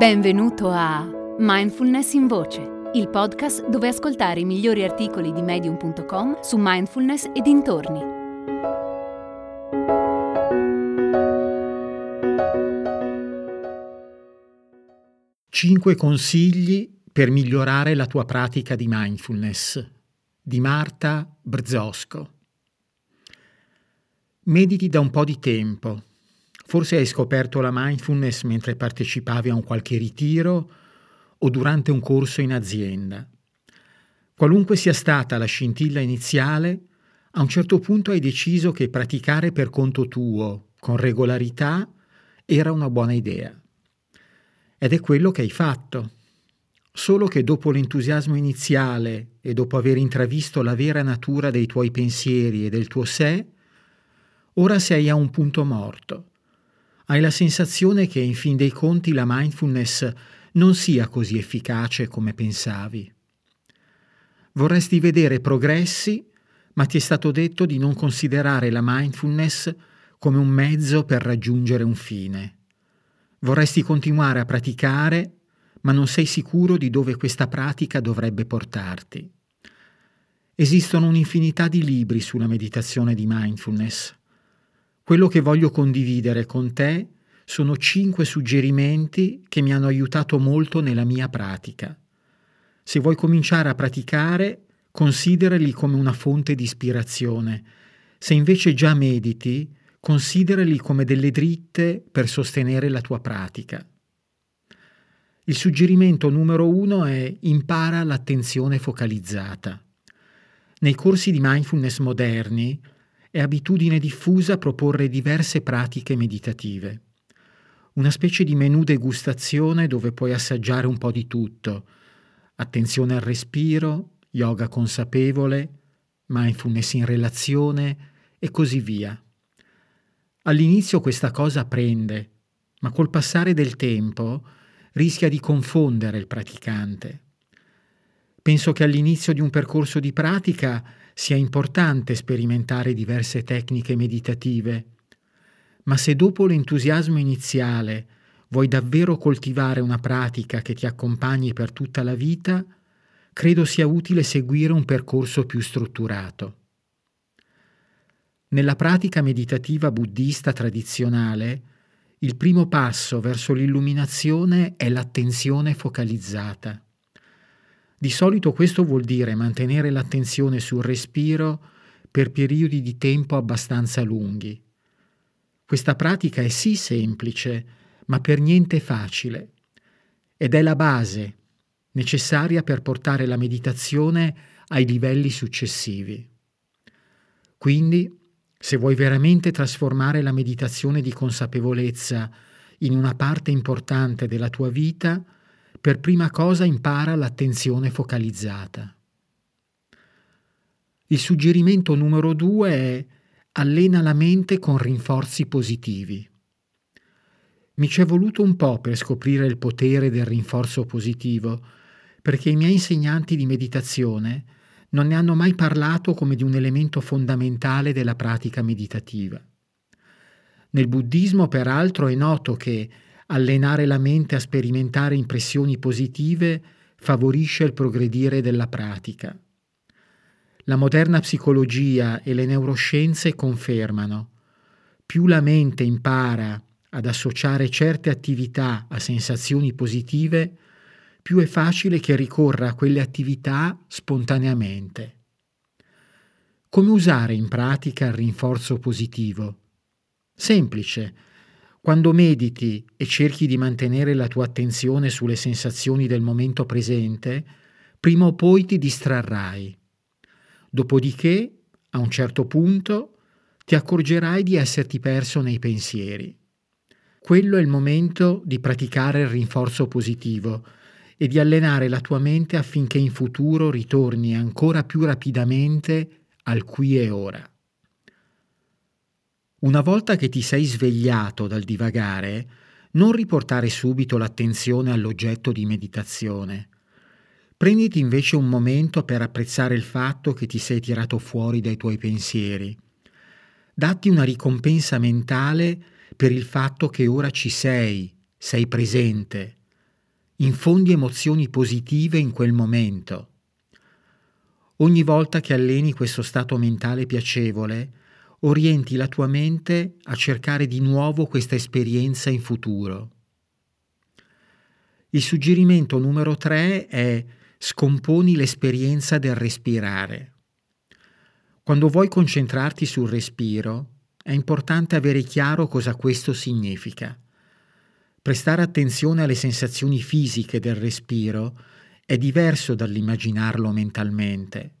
Benvenuto a Mindfulness in Voce, il podcast dove ascoltare i migliori articoli di medium.com su mindfulness e dintorni. Cinque consigli per migliorare la tua pratica di mindfulness di Marta Brzosco. Mediti da un po' di tempo Forse hai scoperto la mindfulness mentre partecipavi a un qualche ritiro o durante un corso in azienda. Qualunque sia stata la scintilla iniziale, a un certo punto hai deciso che praticare per conto tuo, con regolarità, era una buona idea. Ed è quello che hai fatto. Solo che dopo l'entusiasmo iniziale e dopo aver intravisto la vera natura dei tuoi pensieri e del tuo sé, ora sei a un punto morto hai la sensazione che in fin dei conti la mindfulness non sia così efficace come pensavi. Vorresti vedere progressi, ma ti è stato detto di non considerare la mindfulness come un mezzo per raggiungere un fine. Vorresti continuare a praticare, ma non sei sicuro di dove questa pratica dovrebbe portarti. Esistono un'infinità di libri sulla meditazione di mindfulness. Quello che voglio condividere con te sono cinque suggerimenti che mi hanno aiutato molto nella mia pratica. Se vuoi cominciare a praticare, considerali come una fonte di ispirazione. Se invece già mediti, considerali come delle dritte per sostenere la tua pratica. Il suggerimento numero uno è impara l'attenzione focalizzata. Nei corsi di mindfulness moderni è abitudine diffusa proporre diverse pratiche meditative. Una specie di menù degustazione dove puoi assaggiare un po' di tutto. Attenzione al respiro, yoga consapevole, mindfulness in relazione e così via. All'inizio questa cosa prende, ma col passare del tempo rischia di confondere il praticante. Penso che all'inizio di un percorso di pratica sia importante sperimentare diverse tecniche meditative, ma se dopo l'entusiasmo iniziale vuoi davvero coltivare una pratica che ti accompagni per tutta la vita, credo sia utile seguire un percorso più strutturato. Nella pratica meditativa buddista tradizionale, il primo passo verso l'illuminazione è l'attenzione focalizzata. Di solito questo vuol dire mantenere l'attenzione sul respiro per periodi di tempo abbastanza lunghi. Questa pratica è sì semplice, ma per niente facile, ed è la base necessaria per portare la meditazione ai livelli successivi. Quindi, se vuoi veramente trasformare la meditazione di consapevolezza in una parte importante della tua vita, per prima cosa impara l'attenzione focalizzata. Il suggerimento numero due è allena la mente con rinforzi positivi. Mi ci è voluto un po' per scoprire il potere del rinforzo positivo, perché i miei insegnanti di meditazione non ne hanno mai parlato come di un elemento fondamentale della pratica meditativa. Nel buddismo, peraltro, è noto che allenare la mente a sperimentare impressioni positive favorisce il progredire della pratica. La moderna psicologia e le neuroscienze confermano più la mente impara ad associare certe attività a sensazioni positive, più è facile che ricorra a quelle attività spontaneamente. Come usare in pratica il rinforzo positivo? Semplice quando mediti e cerchi di mantenere la tua attenzione sulle sensazioni del momento presente, prima o poi ti distrarrai. Dopodiché, a un certo punto, ti accorgerai di esserti perso nei pensieri. Quello è il momento di praticare il rinforzo positivo e di allenare la tua mente affinché in futuro ritorni ancora più rapidamente al qui e ora. Una volta che ti sei svegliato dal divagare, non riportare subito l'attenzione all'oggetto di meditazione. Prenditi invece un momento per apprezzare il fatto che ti sei tirato fuori dai tuoi pensieri. Datti una ricompensa mentale per il fatto che ora ci sei, sei presente, infondi emozioni positive in quel momento. Ogni volta che alleni questo stato mentale piacevole, orienti la tua mente a cercare di nuovo questa esperienza in futuro. Il suggerimento numero tre è scomponi l'esperienza del respirare. Quando vuoi concentrarti sul respiro, è importante avere chiaro cosa questo significa. Prestare attenzione alle sensazioni fisiche del respiro è diverso dall'immaginarlo mentalmente.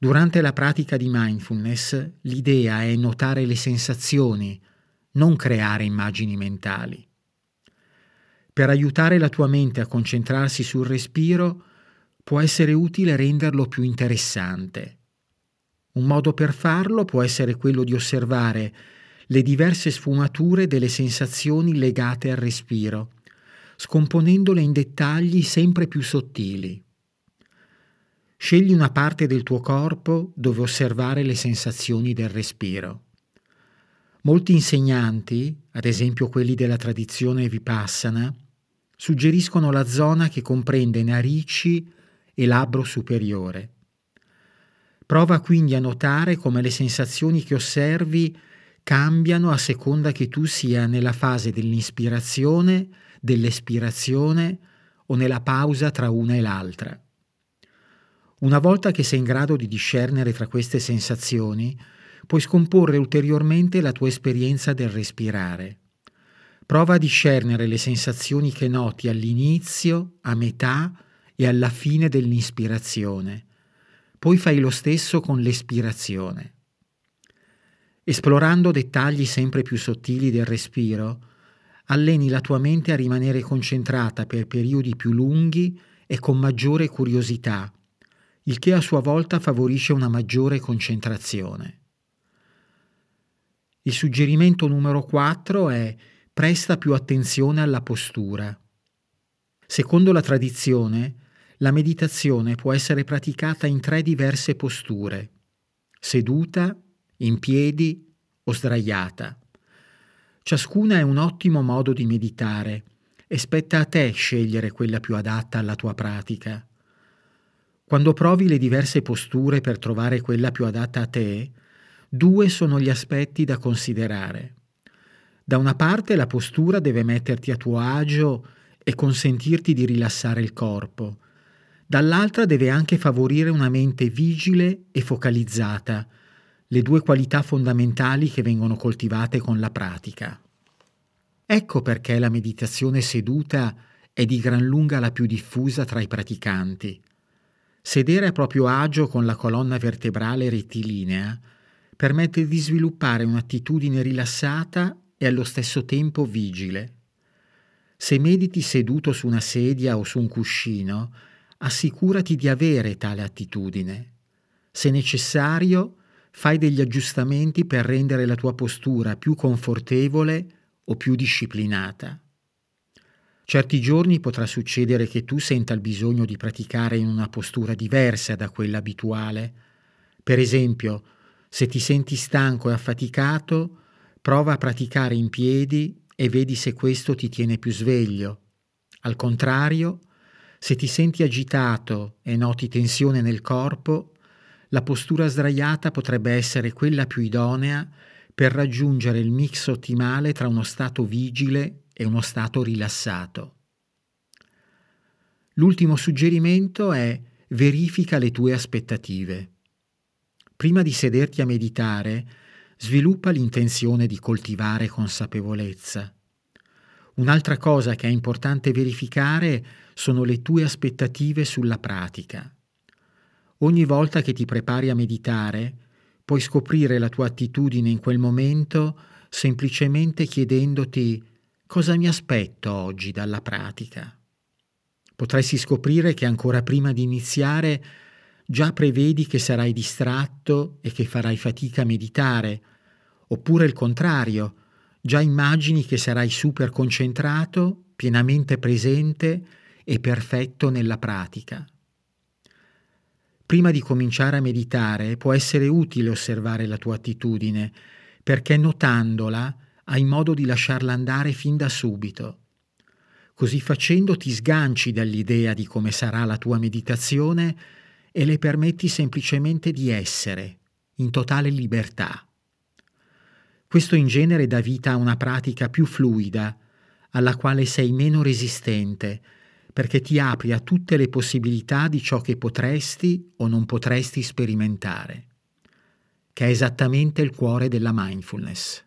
Durante la pratica di mindfulness l'idea è notare le sensazioni, non creare immagini mentali. Per aiutare la tua mente a concentrarsi sul respiro può essere utile renderlo più interessante. Un modo per farlo può essere quello di osservare le diverse sfumature delle sensazioni legate al respiro, scomponendole in dettagli sempre più sottili. Scegli una parte del tuo corpo dove osservare le sensazioni del respiro. Molti insegnanti, ad esempio quelli della tradizione Vipassana, suggeriscono la zona che comprende narici e labbro superiore. Prova quindi a notare come le sensazioni che osservi cambiano a seconda che tu sia nella fase dell'inspirazione, dell'espirazione o nella pausa tra una e l'altra. Una volta che sei in grado di discernere tra queste sensazioni, puoi scomporre ulteriormente la tua esperienza del respirare. Prova a discernere le sensazioni che noti all'inizio, a metà e alla fine dell'inspirazione poi fai lo stesso con l'espirazione. Esplorando dettagli sempre più sottili del respiro, alleni la tua mente a rimanere concentrata per periodi più lunghi e con maggiore curiosità, il che a sua volta favorisce una maggiore concentrazione. Il suggerimento numero 4 è presta più attenzione alla postura. Secondo la tradizione, la meditazione può essere praticata in tre diverse posture, seduta, in piedi o sdraiata. Ciascuna è un ottimo modo di meditare e spetta a te scegliere quella più adatta alla tua pratica. Quando provi le diverse posture per trovare quella più adatta a te, due sono gli aspetti da considerare. Da una parte la postura deve metterti a tuo agio e consentirti di rilassare il corpo, dall'altra deve anche favorire una mente vigile e focalizzata, le due qualità fondamentali che vengono coltivate con la pratica. Ecco perché la meditazione seduta è di gran lunga la più diffusa tra i praticanti. Sedere a proprio agio con la colonna vertebrale rettilinea permette di sviluppare un'attitudine rilassata e allo stesso tempo vigile. Se mediti seduto su una sedia o su un cuscino, assicurati di avere tale attitudine. Se necessario, fai degli aggiustamenti per rendere la tua postura più confortevole o più disciplinata. Certi giorni potrà succedere che tu senta il bisogno di praticare in una postura diversa da quella abituale. Per esempio, se ti senti stanco e affaticato, prova a praticare in piedi e vedi se questo ti tiene più sveglio. Al contrario, se ti senti agitato e noti tensione nel corpo, la postura sdraiata potrebbe essere quella più idonea per raggiungere il mix ottimale tra uno stato vigile e uno stato rilassato. L'ultimo suggerimento è verifica le tue aspettative. Prima di sederti a meditare, sviluppa l'intenzione di coltivare consapevolezza. Un'altra cosa che è importante verificare sono le tue aspettative sulla pratica. Ogni volta che ti prepari a meditare, puoi scoprire la tua attitudine in quel momento semplicemente chiedendoti cosa mi aspetto oggi dalla pratica. Potresti scoprire che ancora prima di iniziare già prevedi che sarai distratto e che farai fatica a meditare, oppure il contrario, già immagini che sarai super concentrato, pienamente presente e perfetto nella pratica. Prima di cominciare a meditare può essere utile osservare la tua attitudine, perché notandola hai modo di lasciarla andare fin da subito. Così facendo ti sganci dall'idea di come sarà la tua meditazione e le permetti semplicemente di essere, in totale libertà. Questo in genere dà vita a una pratica più fluida, alla quale sei meno resistente, perché ti apri a tutte le possibilità di ciò che potresti o non potresti sperimentare, che è esattamente il cuore della mindfulness.